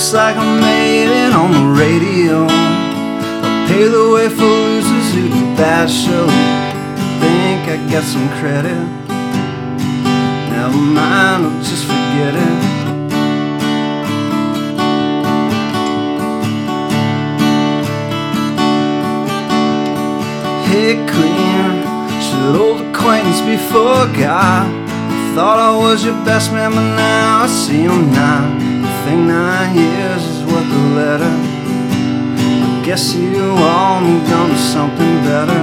looks like I made it on the radio. I'll pay the way for losers who do bad shows. Think I get some credit. Never mind, I'll just forget it. Hey queen, should old acquaintance be forgot? Thought I was your best man, but now I see I'm not. Guess you all moved on to something better.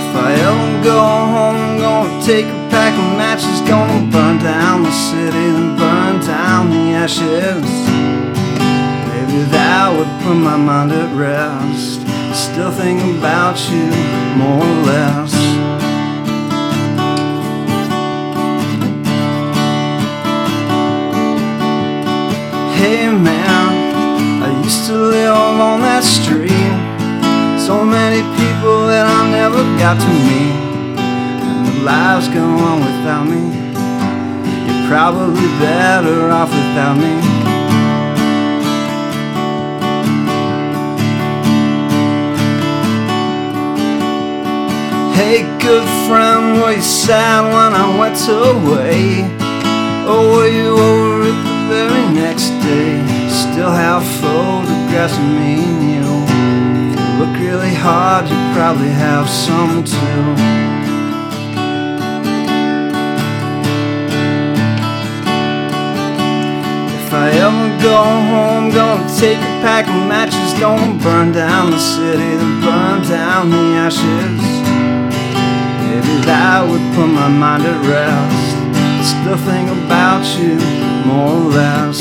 If I ever go home, I'm gonna take a pack of matches, gonna burn down the city, then burn down the ashes. Maybe that would put my mind at rest. Still think about you more or less. Man, I used to live on that street. So many people that I never got to meet. And the lives go on without me. You're probably better off without me. Hey, good friend, were you sad when I went away? Or were you over it very next day? Still have photographs of me and you. If you look really hard, you probably have some too. If I ever go home, gonna take a pack of matches, gonna burn down the city, then burn down the ashes. Maybe that would put my mind at rest. Still think about you more or less.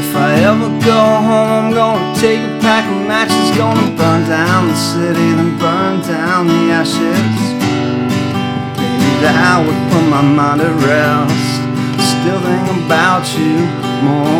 If I ever go home, I'm gonna take a pack of matches, gonna burn down the city, then burn down the ashes. Maybe that would put my mind at rest. Still think about you more.